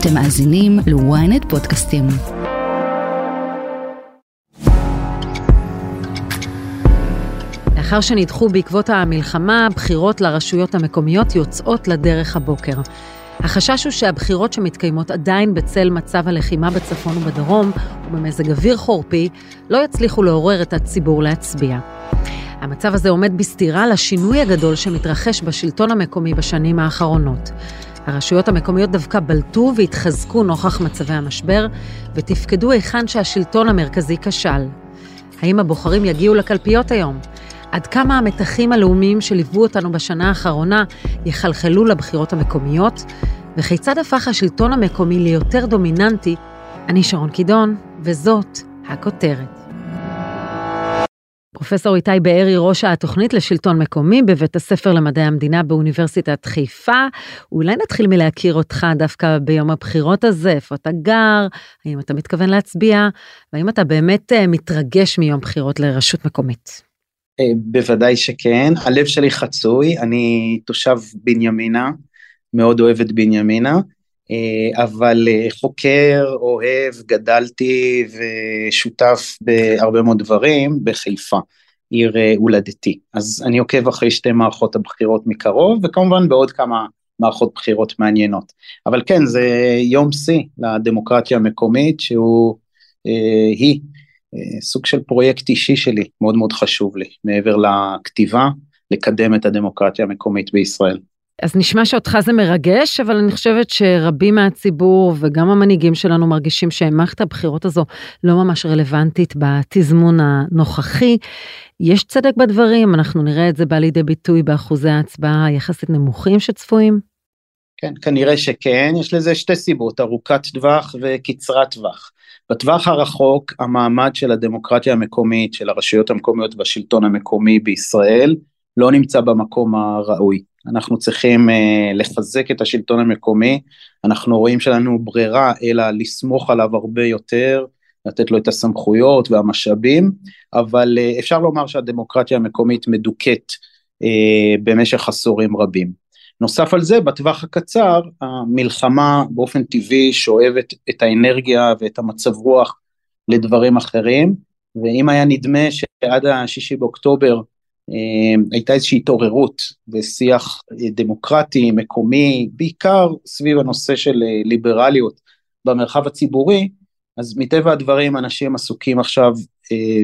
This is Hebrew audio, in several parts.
אתם מאזינים ל-ynet פודקאסטים. לאחר שנדחו בעקבות המלחמה, בחירות לרשויות המקומיות יוצאות לדרך הבוקר. החשש הוא שהבחירות שמתקיימות עדיין בצל מצב הלחימה בצפון ובדרום ובמזג אוויר חורפי, לא יצליחו לעורר את הציבור להצביע. המצב הזה עומד בסתירה לשינוי הגדול שמתרחש בשלטון המקומי בשנים האחרונות. הרשויות המקומיות דווקא בלטו והתחזקו נוכח מצבי המשבר, ותפקדו היכן שהשלטון המרכזי כשל. האם הבוחרים יגיעו לקלפיות היום? עד כמה המתחים הלאומיים שליוו אותנו בשנה האחרונה יחלחלו לבחירות המקומיות? וכיצד הפך השלטון המקומי ליותר דומיננטי? אני שרון קידון, וזאת הכותרת. פרופסור איתי בארי, ראש התוכנית לשלטון מקומי בבית הספר למדעי המדינה באוניברסיטת חיפה. אולי נתחיל מלהכיר אותך דווקא ביום הבחירות הזה, איפה אתה גר, האם אתה מתכוון להצביע, והאם אתה באמת אה, מתרגש מיום בחירות לרשות מקומית. אה, בוודאי שכן, הלב שלי חצוי, אני תושב בנימינה, מאוד אוהב את בנימינה, אבל אה, חוקר, אוהב, גדלתי ושותף בהרבה מאוד דברים בחיפה, עיר הולדתי. אז אני עוקב אחרי שתי מערכות הבחירות מקרוב, וכמובן בעוד כמה מערכות בחירות מעניינות. אבל כן, זה יום שיא לדמוקרטיה המקומית, שהוא, היא אה, סוג של פרויקט אישי שלי, מאוד מאוד חשוב לי, מעבר לכתיבה, לקדם את הדמוקרטיה המקומית בישראל. אז נשמע שאותך זה מרגש, אבל אני חושבת שרבים מהציבור וגם המנהיגים שלנו מרגישים שמערכת הבחירות הזו לא ממש רלוונטית בתזמון הנוכחי. יש צדק בדברים, אנחנו נראה את זה בא לידי ביטוי באחוזי ההצבעה היחסית נמוכים שצפויים. כן, כנראה שכן, יש לזה שתי סיבות, ארוכת טווח וקצרת טווח. בטווח הרחוק המעמד של הדמוקרטיה המקומית, של הרשויות המקומיות והשלטון המקומי בישראל, לא נמצא במקום הראוי. אנחנו צריכים uh, לחזק את השלטון המקומי, אנחנו רואים שלנו ברירה אלא לסמוך עליו הרבה יותר, לתת לו את הסמכויות והמשאבים, אבל uh, אפשר לומר שהדמוקרטיה המקומית מדוכאת uh, במשך עשורים רבים. נוסף על זה, בטווח הקצר, המלחמה באופן טבעי שואבת את האנרגיה ואת המצב רוח לדברים אחרים, ואם היה נדמה שעד השישי באוקטובר אה, הייתה איזושהי התעוררות ושיח אה, דמוקרטי, מקומי, בעיקר סביב הנושא של אה, ליברליות במרחב הציבורי, אז מטבע הדברים אנשים עסוקים עכשיו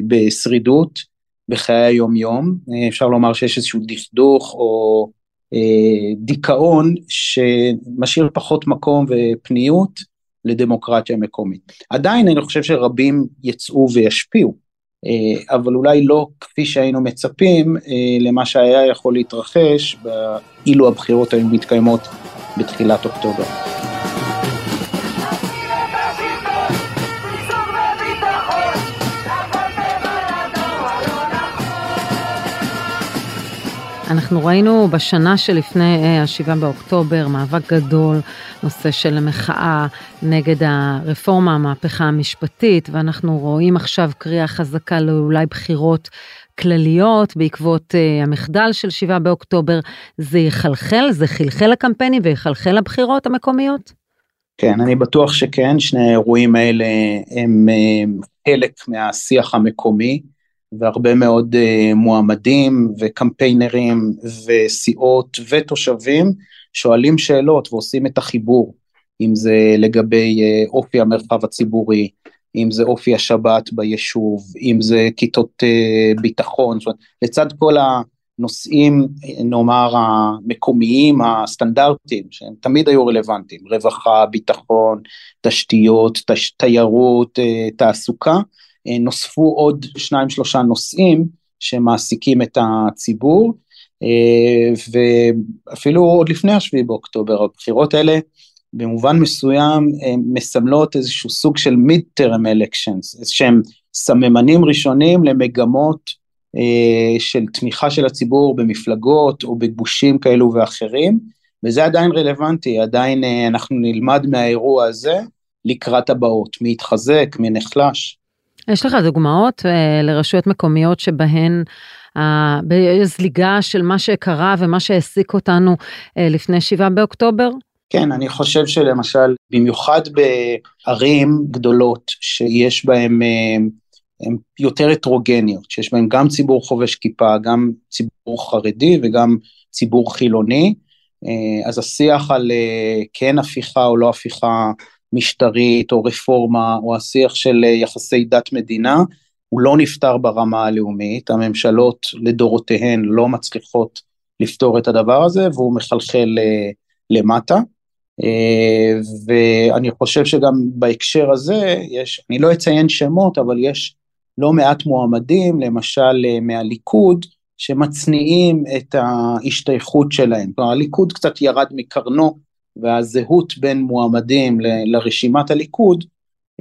בשרידות בחיי היום יום, אפשר לומר שיש איזשהו דכדוך או אה, דיכאון שמשאיר פחות מקום ופניות לדמוקרטיה מקומית. עדיין אני חושב שרבים יצאו וישפיעו, אה, אבל אולי לא כפי שהיינו מצפים אה, למה שהיה יכול להתרחש אילו הבחירות היו מתקיימות בתחילת אוקטובר. אנחנו ראינו בשנה שלפני אה, השבעה באוקטובר מאבק גדול, נושא של מחאה נגד הרפורמה, המהפכה המשפטית, ואנחנו רואים עכשיו קריאה חזקה לאולי בחירות כלליות בעקבות uh, המחדל של שבעה באוקטובר. זה יחלחל, זה חלחל לקמפיינים ויחלחל לבחירות המקומיות? כן, אני בטוח שכן, שני האירועים האלה הם uh, חלק מהשיח המקומי. והרבה מאוד uh, מועמדים וקמפיינרים וסיעות ותושבים שואלים שאלות ועושים את החיבור, אם זה לגבי uh, אופי המרחב הציבורי, אם זה אופי השבת ביישוב, אם זה כיתות uh, ביטחון, זאת אומרת, לצד כל הנושאים, נאמר, המקומיים, הסטנדרטיים, שהם תמיד היו רלוונטיים, רווחה, ביטחון, תשתיות, תש, תיירות, uh, תעסוקה, נוספו עוד שניים שלושה נושאים שמעסיקים את הציבור אה, ואפילו עוד לפני השביעי באוקטובר הבחירות האלה במובן מסוים אה, מסמלות איזשהו סוג של mid-term elections, איזשהם סממנים ראשונים למגמות של תמיכה של הציבור במפלגות או בגושים כאלו ואחרים, וזה עדיין רלוונטי, עדיין אנחנו נלמד מהאירוע הזה לקראת הבאות, מי יתחזק, מי נחלש. יש לך דוגמאות uh, לרשויות מקומיות שבהן uh, בזליגה של מה שקרה ומה שהעסיק אותנו uh, לפני שבעה באוקטובר? כן, אני חושב שלמשל, במיוחד בערים גדולות שיש בהן הן יותר הטרוגניות, שיש בהן גם ציבור חובש כיפה, גם ציבור חרדי וגם ציבור חילוני, אז השיח על כן הפיכה או לא הפיכה משטרית או רפורמה או השיח של יחסי דת מדינה, הוא לא נפתר ברמה הלאומית, הממשלות לדורותיהן לא מצליחות לפתור את הדבר הזה והוא מחלחל למטה. ואני חושב שגם בהקשר הזה יש, אני לא אציין שמות, אבל יש לא מעט מועמדים, למשל מהליכוד, שמצניעים את ההשתייכות שלהם. כלומר, הליכוד קצת ירד מקרנו, והזהות בין מועמדים ל- לרשימת הליכוד,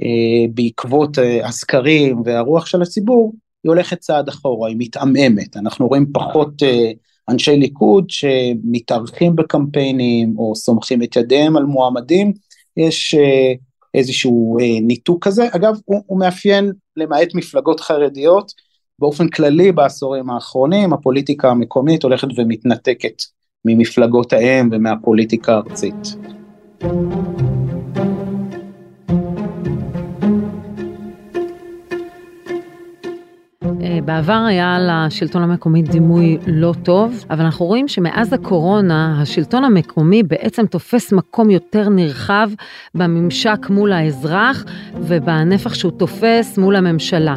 אה, בעקבות אה, הסקרים והרוח של הציבור, היא הולכת צעד אחורה, היא מתעממת. אנחנו רואים פחות אה, אנשי ליכוד שמתארחים בקמפיינים או סומכים את ידיהם על מועמדים, יש איזשהו ניתוק כזה. אגב, הוא, הוא מאפיין, למעט מפלגות חרדיות, באופן כללי בעשורים האחרונים, הפוליטיקה המקומית הולכת ומתנתקת ממפלגות האם ומהפוליטיקה הארצית. בעבר היה לשלטון המקומי דימוי לא טוב, אבל אנחנו רואים שמאז הקורונה השלטון המקומי בעצם תופס מקום יותר נרחב בממשק מול האזרח ובנפח שהוא תופס מול הממשלה.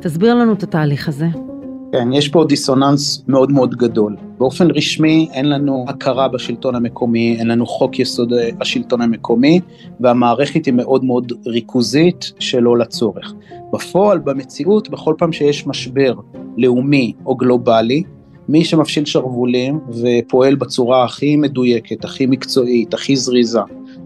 תסביר לנו את התהליך הזה. כן, יש פה דיסוננס מאוד מאוד גדול. באופן רשמי אין לנו הכרה בשלטון המקומי, אין לנו חוק יסוד השלטון המקומי, והמערכת היא מאוד מאוד ריכוזית שלא לצורך. בפועל, במציאות, בכל פעם שיש משבר לאומי או גלובלי, מי שמפשיל שרוולים ופועל בצורה הכי מדויקת, הכי מקצועית, הכי זריזה,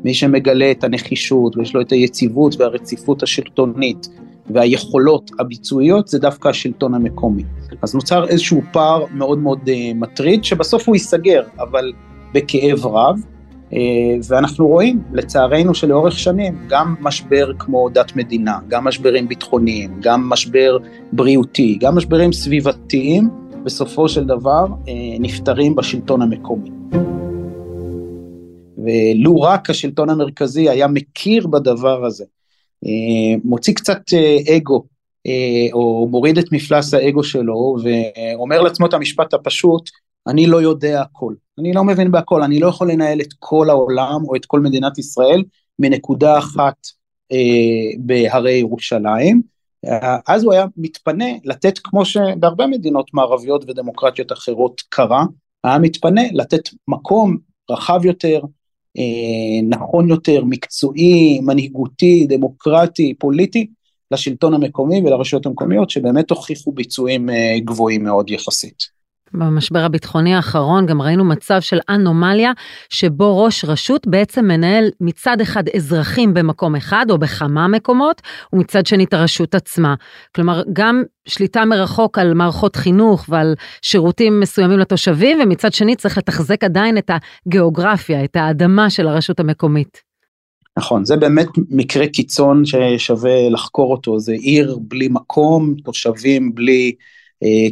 מי שמגלה את הנחישות ויש לו את היציבות והרציפות השלטונית והיכולות הביצועיות זה דווקא השלטון המקומי. אז נוצר איזשהו פער מאוד מאוד uh, מטריד, שבסוף הוא ייסגר, אבל בכאב רב, uh, ואנחנו רואים, לצערנו שלאורך שנים, גם משבר כמו דת מדינה, גם משברים ביטחוניים, גם משבר בריאותי, גם משברים סביבתיים, בסופו של דבר uh, נפתרים בשלטון המקומי. ולו רק השלטון המרכזי היה מכיר בדבר הזה, מוציא קצת אגו אה, או מוריד את מפלס האגו שלו ואומר לעצמו את המשפט הפשוט, אני לא יודע הכל, אני לא מבין בהכל, אני לא יכול לנהל את כל העולם או את כל מדינת ישראל מנקודה אחת אה, בהרי ירושלים, אה, אז הוא היה מתפנה לתת כמו שבהרבה מדינות מערביות ודמוקרטיות אחרות קרה, היה מתפנה לתת מקום רחב יותר, אה, נכון יותר, מקצועי, מנהיגותי, דמוקרטי, פוליטי, לשלטון המקומי ולרשויות המקומיות שבאמת הוכיחו ביצועים אה, גבוהים מאוד יחסית. במשבר הביטחוני האחרון גם ראינו מצב של אנומליה שבו ראש רשות בעצם מנהל מצד אחד אזרחים במקום אחד או בכמה מקומות ומצד שני את הרשות עצמה. כלומר גם שליטה מרחוק על מערכות חינוך ועל שירותים מסוימים לתושבים ומצד שני צריך לתחזק עדיין את הגיאוגרפיה, את האדמה של הרשות המקומית. נכון, זה באמת מקרה קיצון ששווה לחקור אותו, זה עיר בלי מקום, תושבים בלי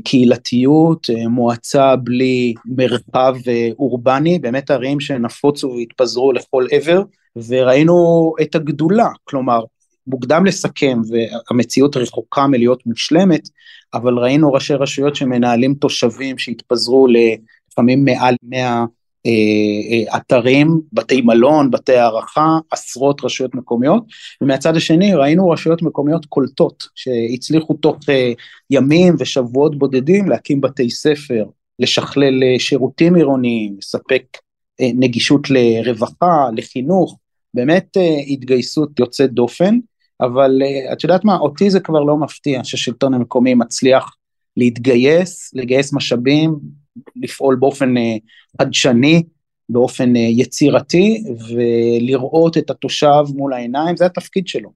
קהילתיות, אה, מועצה בלי מרחב אה, אורבני, באמת ערים שנפוצו והתפזרו לכל עבר, וראינו את הגדולה, כלומר, מוקדם לסכם והמציאות רחוקה מלהיות מושלמת, אבל ראינו ראשי רשויות שמנהלים תושבים שהתפזרו לפעמים מעל 100 אה, אה, אתרים, בתי מלון, בתי הערכה, עשרות רשויות מקומיות, ומהצד השני ראינו רשויות מקומיות קולטות שהצליחו תוך אה, ימים ושבועות בודדים להקים בתי ספר, לשכלל שירותים עירוניים, לספק נגישות לרווחה, לחינוך, באמת התגייסות יוצאת דופן, אבל את יודעת מה, אותי זה כבר לא מפתיע שהשלטון המקומי מצליח להתגייס, לגייס משאבים, לפעול באופן אה, חדשני, באופן אה, יצירתי, ולראות את התושב מול העיניים, זה התפקיד שלו.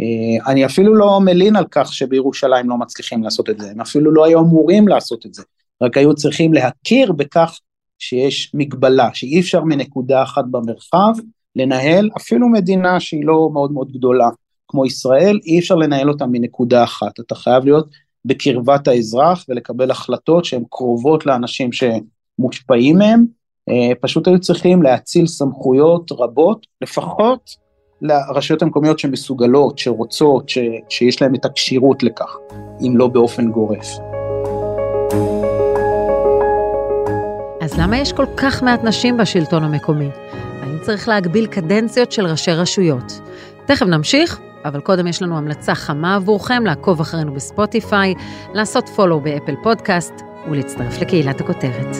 אה, אני אפילו לא מלין על כך שבירושלים לא מצליחים לעשות את זה, הם אפילו לא היו אמורים לעשות את זה, רק היו צריכים להכיר בכך שיש מגבלה, שאי אפשר מנקודה אחת במרחב לנהל אפילו מדינה שהיא לא מאוד מאוד גדולה כמו ישראל, אי אפשר לנהל אותה מנקודה אחת, אתה חייב להיות בקרבת האזרח ולקבל החלטות שהן קרובות לאנשים שמושפעים מהם, אה, פשוט היו צריכים להאציל סמכויות רבות, לפחות לרשויות המקומיות שמסוגלות, שרוצות, ש, שיש להן את הכשירות לכך, אם לא באופן גורף. אז למה יש כל כך מעט נשים בשלטון המקומי? האם צריך להגביל קדנציות של ראשי רשויות? תכף נמשיך, אבל קודם יש לנו המלצה חמה עבורכם לעקוב אחרינו בספוטיפיי, לעשות פולו באפל פודקאסט ולהצטרף לקהילת הכותרת.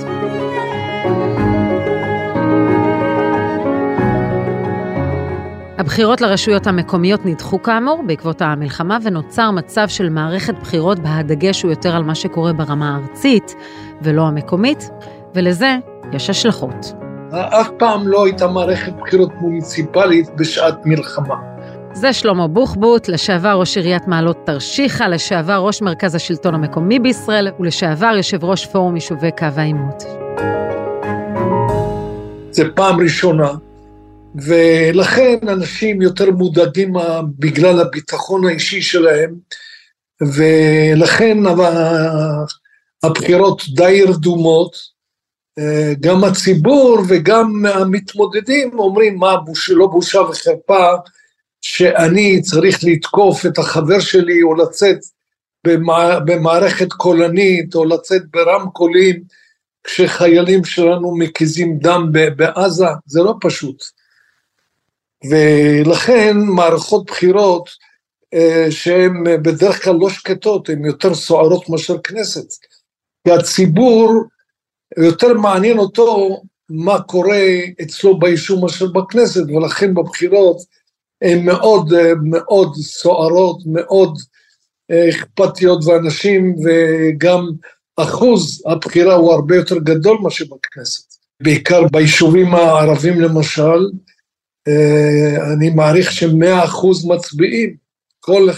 הבחירות לרשויות המקומיות נדחו כאמור בעקבות המלחמה ונוצר מצב של מערכת בחירות בה הדגש הוא יותר על מה שקורה ברמה הארצית ולא המקומית, ולזה יש השלכות. אף פעם לא הייתה מערכת בחירות מוניציפלית בשעת מלחמה. זה שלמה בוחבוט, לשעבר ראש עיריית מעלות תרשיחא, לשעבר ראש מרכז השלטון המקומי בישראל ולשעבר יושב ראש פורום יישובי קו העימות. זה פעם ראשונה, ולכן אנשים יותר מודאגים בגלל הביטחון האישי שלהם, ולכן הבחירות די רדומות, גם הציבור וגם המתמודדים אומרים מה בוש, לא בושה וחרפה שאני צריך לתקוף את החבר שלי או לצאת במערכת קולנית או לצאת ברמקולים כשחיילים שלנו מקיזים דם בעזה, זה לא פשוט. ולכן מערכות בחירות אה, שהן בדרך כלל לא שקטות, הן יותר סוערות מאשר כנסת. כי הציבור, יותר מעניין אותו מה קורה אצלו ביישוב מאשר בכנסת, ולכן בבחירות מאוד מאוד סוערות, מאוד אה, אכפתיות ואנשים, וגם אחוז הבחירה הוא הרבה יותר גדול מאשר בכנסת. בעיקר ביישובים הערבים למשל, אה, אני מעריך שמאה אחוז מצביעים, כל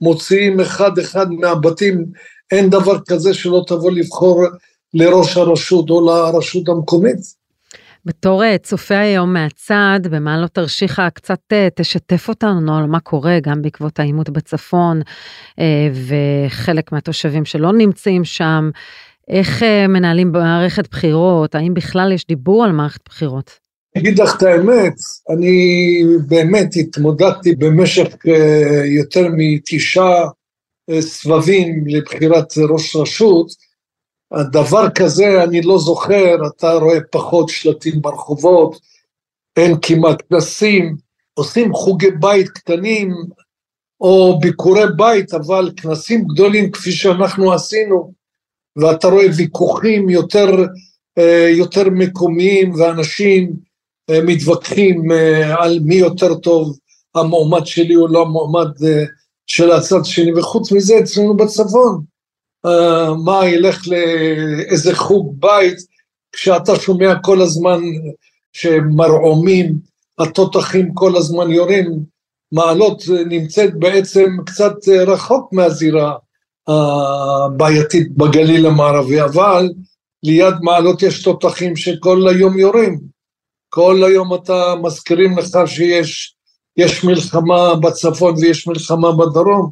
מוציאים אחד אחד מהבתים, אין דבר כזה שלא תבוא לבחור לראש הרשות או לרשות המקומית. בתור אה, צופה היום מהצד, במעלות תרשיחא, קצת אה, תשתף אותנו על מה קורה גם בעקבות העימות בצפון, וחלק מהתושבים שלא נמצאים שם, איך מנהלים מערכת בחירות, האם בכלל יש דיבור על מערכת בחירות? אגיד לך את האמת, אני באמת התמודדתי במשך אה, יותר מתשעה אה, סבבים לבחירת ראש רשות, הדבר כזה אני לא זוכר, אתה רואה פחות שלטים ברחובות, אין כמעט כנסים, עושים חוגי בית קטנים או ביקורי בית, אבל כנסים גדולים כפי שאנחנו עשינו, ואתה רואה ויכוחים יותר, אה, יותר מקומיים ואנשים מתווכחים אה, על מי יותר טוב, המועמד שלי או לא המועמד אה, של הצד שני, וחוץ מזה אצלנו בצפון, אה, מה ילך לאיזה חוג בית, כשאתה שומע כל הזמן שמרעומים, התותחים כל הזמן יורים, מעלות נמצאת בעצם קצת רחוק מהזירה הבעייתית בגליל המערבי, אבל ליד מעלות יש תותחים שכל היום יורים. כל היום אתה מזכירים לך שיש יש מלחמה בצפון ויש מלחמה בדרום,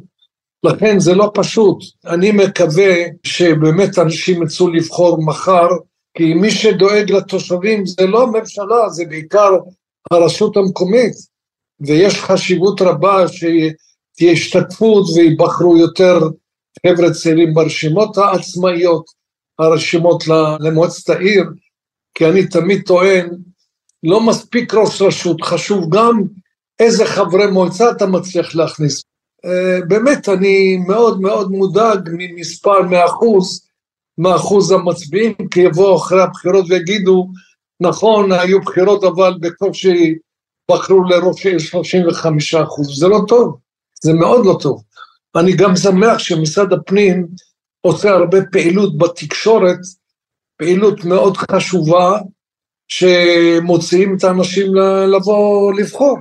לכן זה לא פשוט. אני מקווה שבאמת אנשים יצאו לבחור מחר, כי מי שדואג לתושבים זה לא הממשלה, זה בעיקר הרשות המקומית, ויש חשיבות רבה שתהיה השתתפות ויבחרו יותר חבר'ה צעירים ברשימות העצמאיות, הרשימות למועצת העיר, כי אני תמיד טוען לא מספיק ראש רשות, חשוב גם איזה חברי מועצה אתה מצליח להכניס. Uh, באמת, אני מאוד מאוד מודאג ממספר מאחוז, מאחוז המצביעים, כי יבואו אחרי הבחירות ויגידו, נכון, היו בחירות, אבל בקושי בחרו לראש עיר 35 אחוז, זה לא טוב, זה מאוד לא טוב. אני גם שמח שמשרד הפנים עושה הרבה פעילות בתקשורת, פעילות מאוד חשובה, שמוציאים את האנשים לבוא לבחור.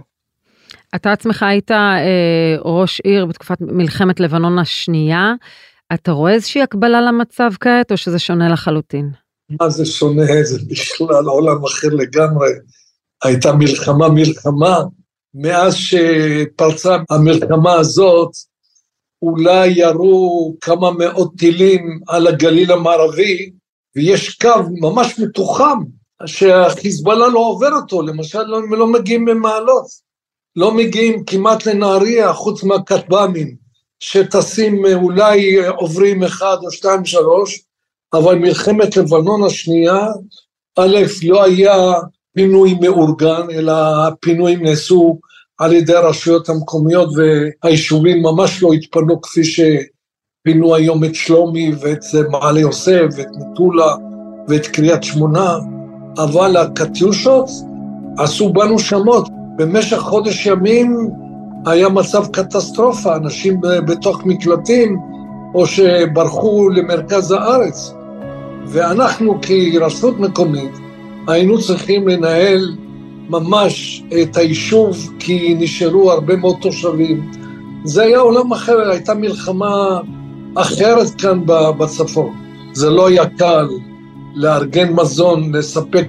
אתה עצמך היית אה, ראש עיר בתקופת מלחמת לבנון השנייה, אתה רואה איזושהי הקבלה למצב כעת או שזה שונה לחלוטין? מה זה שונה? זה בכלל עולם אחר לגמרי. הייתה מלחמה מלחמה, מאז שפרצה המלחמה הזאת, אולי ירו כמה מאות טילים על הגליל המערבי, ויש קו ממש מתוחם שהחיזבאללה לא עובר אותו, למשל הם לא מגיעים ממעלות, לא מגיעים כמעט לנהריה חוץ מהכטב"מים שטסים אולי עוברים אחד או שתיים שלוש, אבל מלחמת לבנון השנייה, א', לא היה פינוי מאורגן, אלא הפינויים נעשו על ידי הרשויות המקומיות והיישובים ממש לא התפנו כפי שפינו היום את שלומי ואת מעלה יוסף ואת מטולה ואת קריית שמונה, אבל הקטיושות עשו בנו שמות. במשך חודש ימים היה מצב קטסטרופה, אנשים בתוך מקלטים או שברחו למרכז הארץ. ואנחנו כרשות מקומית היינו צריכים לנהל ממש את היישוב כי נשארו הרבה מאוד תושבים. זה היה עולם אחר, הייתה מלחמה אחרת כאן בצפון. זה לא היה קל לארגן מזון, לספק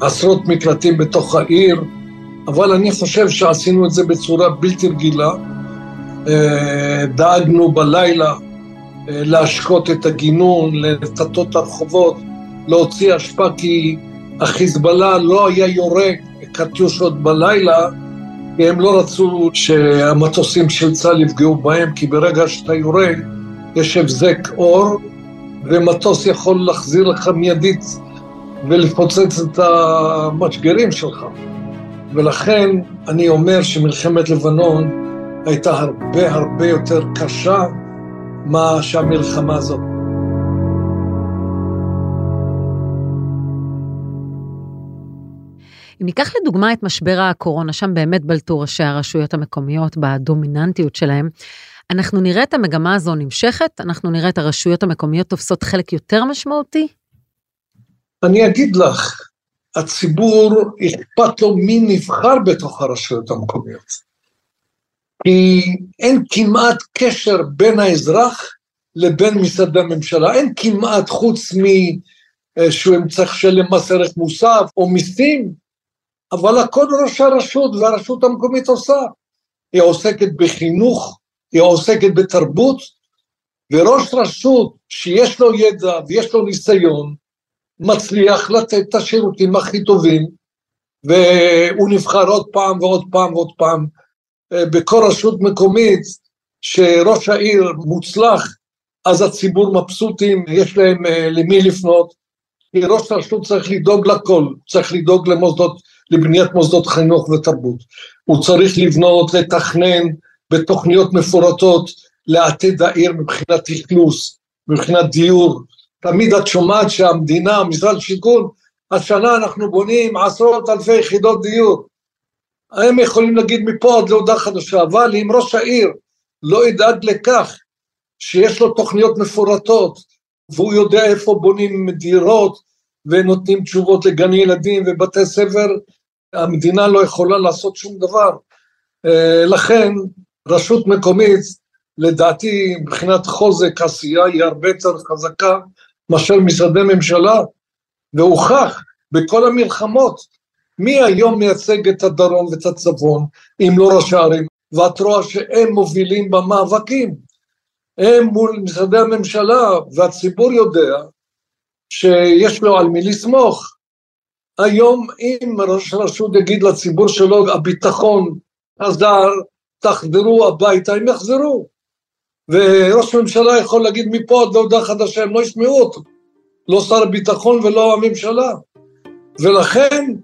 לעשרות מקלטים בתוך העיר, אבל אני חושב שעשינו את זה בצורה בלתי רגילה. אה, דאגנו בלילה אה, להשקות את הגינון, לטטות את הרחובות, להוציא אשפה כי החיזבאללה לא היה יורה קטיושות בלילה, כי הם לא רצו שהמטוסים של צה"ל יפגעו בהם, כי ברגע שאתה יורה יש הבזק אור, ומטוס יכול להחזיר לך מיידית ולפוצץ את המשגרים שלך. ולכן אני אומר שמלחמת לבנון הייתה הרבה הרבה יותר קשה מה שהמלחמה הזאת. אם ניקח לדוגמה את משבר הקורונה, שם באמת בלטו ראשי הרשויות המקומיות בדומיננטיות שלהם, אנחנו נראה את המגמה הזו נמשכת? אנחנו נראה את הרשויות המקומיות תופסות חלק יותר משמעותי? אני אגיד לך, הציבור אכפת לו מי נבחר בתוך הרשויות המקומיות. כי אין כמעט קשר בין האזרח לבין משרדי הממשלה, אין כמעט חוץ שהוא צריך לשלם מס ערך מוסף או מיסים, אבל הכל ראש הרשות והרשות המקומית עושה. היא עוסקת בחינוך, היא עוסקת בתרבות, וראש רשות שיש לו ידע ויש לו ניסיון, מצליח לתת את השירותים הכי טובים, והוא נבחר עוד פעם ועוד פעם ועוד פעם. אה, בכל רשות מקומית שראש העיר מוצלח, אז הציבור מבסוטים, יש להם אה, למי לפנות, כי ראש הרשות צריך לדאוג לכל, צריך לדאוג למוסדות, לבניית מוסדות חינוך ותרבות. הוא צריך לבנות, לתכנן בתוכניות מפורטות לעתיד העיר מבחינת אכלוס, מבחינת דיור, תמיד את שומעת שהמדינה, משרד השיכון, השנה אנחנו בונים עשרות אלפי יחידות דיור. הם יכולים להגיד מפה עד להודעה חדשה, אבל אם ראש העיר לא ידאג לכך שיש לו תוכניות מפורטות, והוא יודע איפה בונים דירות ונותנים תשובות לגני ילדים ובתי ספר, המדינה לא יכולה לעשות שום דבר. אה, לכן רשות מקומית, לדעתי מבחינת חוזק עשייה היא הרבה יותר חזקה מאשר משרדי ממשלה, והוכח בכל המלחמות, מי היום מייצג את הדרום ואת הצפון, אם לא ראשי הערים, ואת רואה שהם מובילים במאבקים, הם מול משרדי הממשלה, והציבור יודע שיש לו על מי לסמוך. היום אם ראש הרשות יגיד לציבור שלו, הביטחון עזר, תחזרו הביתה, הם יחזרו. וראש הממשלה יכול להגיד מפה עד להודעה חדשה, הם לא ישמעו אותו, לא שר הביטחון ולא הממשלה. ולכן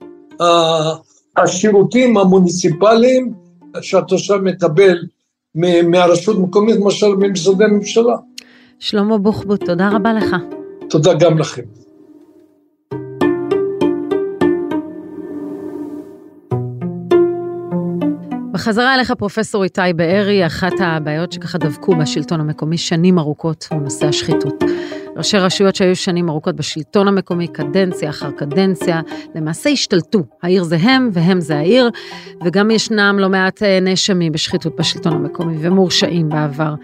השירותים המוניציפליים שהתושב מקבל מהרשות המקומית, למשל ממשרדי הממשלה. שלמה בוחבוט, תודה רבה לך. תודה גם לכם. בחזרה אליך פרופסור איתי בארי, אחת הבעיות שככה דבקו בשלטון המקומי שנים ארוכות הוא נושא השחיתות. ראשי רשויות שהיו שנים ארוכות בשלטון המקומי, קדנציה אחר קדנציה, למעשה השתלטו. העיר זה הם והם זה העיר, וגם ישנם לא מעט אה, נאשמים בשחיתות בשלטון המקומי ומורשעים בעבר.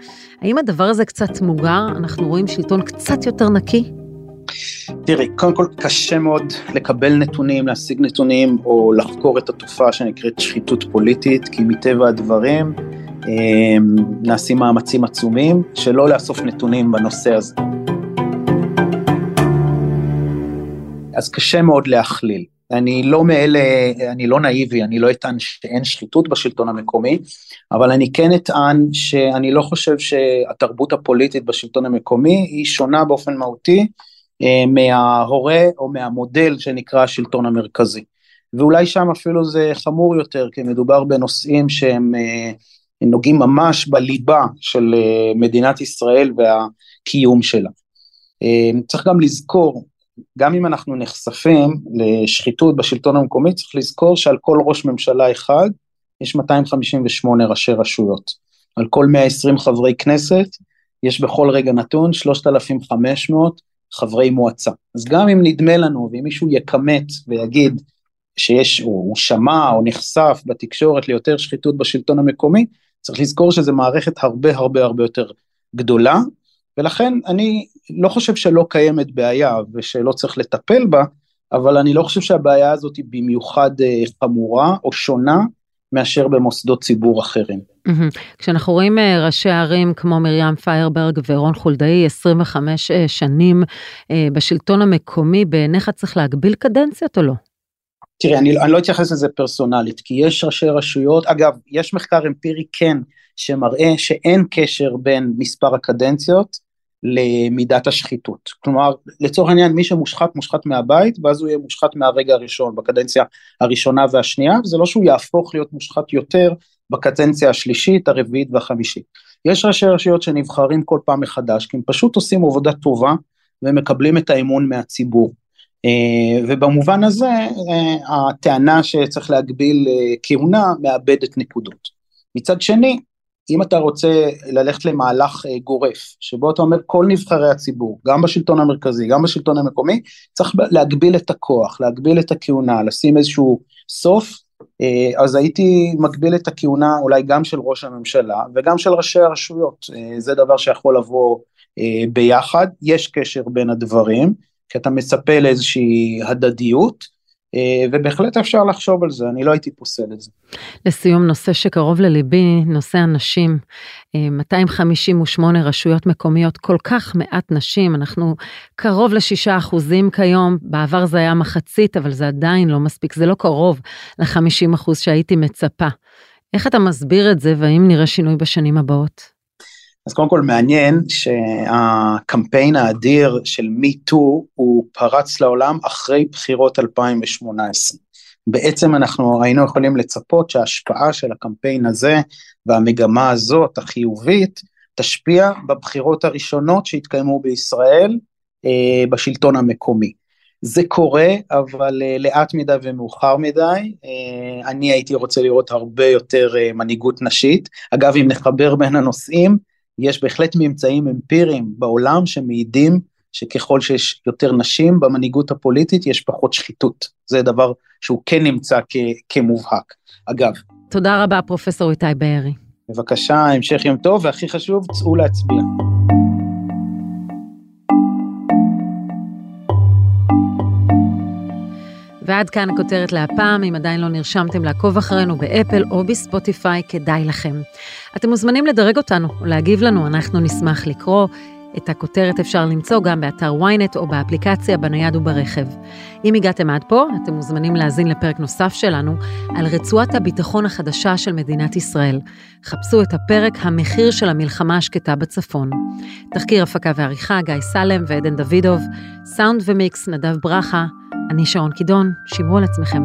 האם הדבר הזה קצת מוגר? אנחנו רואים שלטון קצת יותר נקי? תראי, קודם כל קשה מאוד לקבל נתונים, להשיג נתונים או לחקור את התופעה שנקראת שחיתות פוליטית, כי מטבע הדברים אה, נעשים מאמצים עצומים שלא לאסוף נתונים בנושא הזה. אז קשה מאוד להכליל. אני לא מאלה, אני לא נאיבי, אני לא אטען שאין שחיתות בשלטון המקומי, אבל אני כן אטען שאני לא חושב שהתרבות הפוליטית בשלטון המקומי היא שונה באופן מהותי מההורה או מהמודל שנקרא השלטון המרכזי. ואולי שם אפילו זה חמור יותר, כי מדובר בנושאים שהם אה, נוגעים ממש בליבה של אה, מדינת ישראל והקיום שלה. צריך גם לזכור גם אם אנחנו נחשפים לשחיתות בשלטון המקומי, צריך לזכור שעל כל ראש ממשלה אחד יש 258 ראשי רשויות. על כל 120 חברי כנסת יש בכל רגע נתון 3,500 חברי מועצה. אז גם אם נדמה לנו, ואם מישהו יכמת ויגיד שיש, הוא, הוא שמע או נחשף בתקשורת ליותר שחיתות בשלטון המקומי, צריך לזכור שזו מערכת הרבה הרבה הרבה יותר גדולה, ולכן אני לא חושב שלא קיימת בעיה ושלא צריך לטפל בה, אבל אני לא חושב שהבעיה הזאת היא במיוחד אה, חמורה או שונה מאשר במוסדות ציבור אחרים. כשאנחנו רואים אה, ראשי ערים כמו מרים פיירברג ורון חולדאי 25 אה, שנים בשלטון המקומי, בעיניך צריך להגביל קדנציות או לא? תראי, אני, אני לא אתייחס לזה פרסונלית, כי יש ראשי רשויות, אגב, יש מחקר אמפירי כן, שמראה שאין קשר בין מספר הקדנציות למידת השחיתות. כלומר, לצורך העניין, מי שמושחת, מושחת מהבית, ואז הוא יהיה מושחת מהרגע הראשון, בקדנציה הראשונה והשנייה, וזה לא שהוא יהפוך להיות מושחת יותר בקדנציה השלישית, הרביעית והחמישית. יש ראשי רשויות שנבחרים כל פעם מחדש, כי הם פשוט עושים עבודה טובה, ומקבלים את האמון מהציבור. אה, ובמובן הזה, אה, הטענה שצריך להגביל אה, כהונה מאבדת נקודות. מצד שני, אם אתה רוצה ללכת למהלך גורף, שבו אתה אומר כל נבחרי הציבור, גם בשלטון המרכזי, גם בשלטון המקומי, צריך להגביל את הכוח, להגביל את הכהונה, לשים איזשהו סוף, אז הייתי מגביל את הכהונה אולי גם של ראש הממשלה וגם של ראשי הרשויות, אה, זה דבר שיכול לבוא ביחד, יש קשר בין הדברים, כי אתה מצפה לאיזושהי הדדיות, אה, ובהחלט אפשר לחשוב על זה, אני לא הייתי פוסל את זה. לסיום, נושא שקרוב לליבי, נושא הנשים. 258 אה, רשויות מקומיות, כל כך מעט נשים, אנחנו קרוב לשישה אחוזים כיום, בעבר זה היה מחצית, אבל זה עדיין לא מספיק, זה לא קרוב ל-50 אחוז שהייתי מצפה. איך אתה מסביר את זה, והאם נראה שינוי בשנים הבאות? אז קודם כל מעניין שהקמפיין האדיר של MeToo הוא פרץ לעולם אחרי בחירות 2018. בעצם אנחנו היינו יכולים לצפות שההשפעה של הקמפיין הזה והמגמה הזאת החיובית תשפיע בבחירות הראשונות שהתקיימו בישראל אה, בשלטון המקומי. זה קורה, אבל אה, לאט מדי ומאוחר מדי. אה, אני הייתי רוצה לראות הרבה יותר אה, מנהיגות נשית. אגב, אם נחבר בין הנושאים, יש בהחלט ממצאים אמפיריים בעולם שמעידים שככל שיש יותר נשים במנהיגות הפוליטית יש פחות שחיתות. זה דבר שהוא כן נמצא כ- כמובהק. אגב. תודה רבה פרופסור איתי בארי. בבקשה, המשך יום טוב, והכי חשוב, צאו להצביע. ועד כאן הכותרת להפעם, אם עדיין לא נרשמתם לעקוב אחרינו באפל או בספוטיפיי, כדאי לכם. אתם מוזמנים לדרג אותנו או להגיב לנו, אנחנו נשמח לקרוא. את הכותרת אפשר למצוא גם באתר ynet או באפליקציה בנייד וברכב. אם הגעתם עד פה, אתם מוזמנים להאזין לפרק נוסף שלנו על רצועת הביטחון החדשה של מדינת ישראל. חפשו את הפרק המחיר של המלחמה השקטה בצפון. תחקיר הפקה ועריכה גיא סלם ועדן דוידוב, סאונד ומיקס נדב ברכה, אני שרון קידון, שמרו על עצמכם.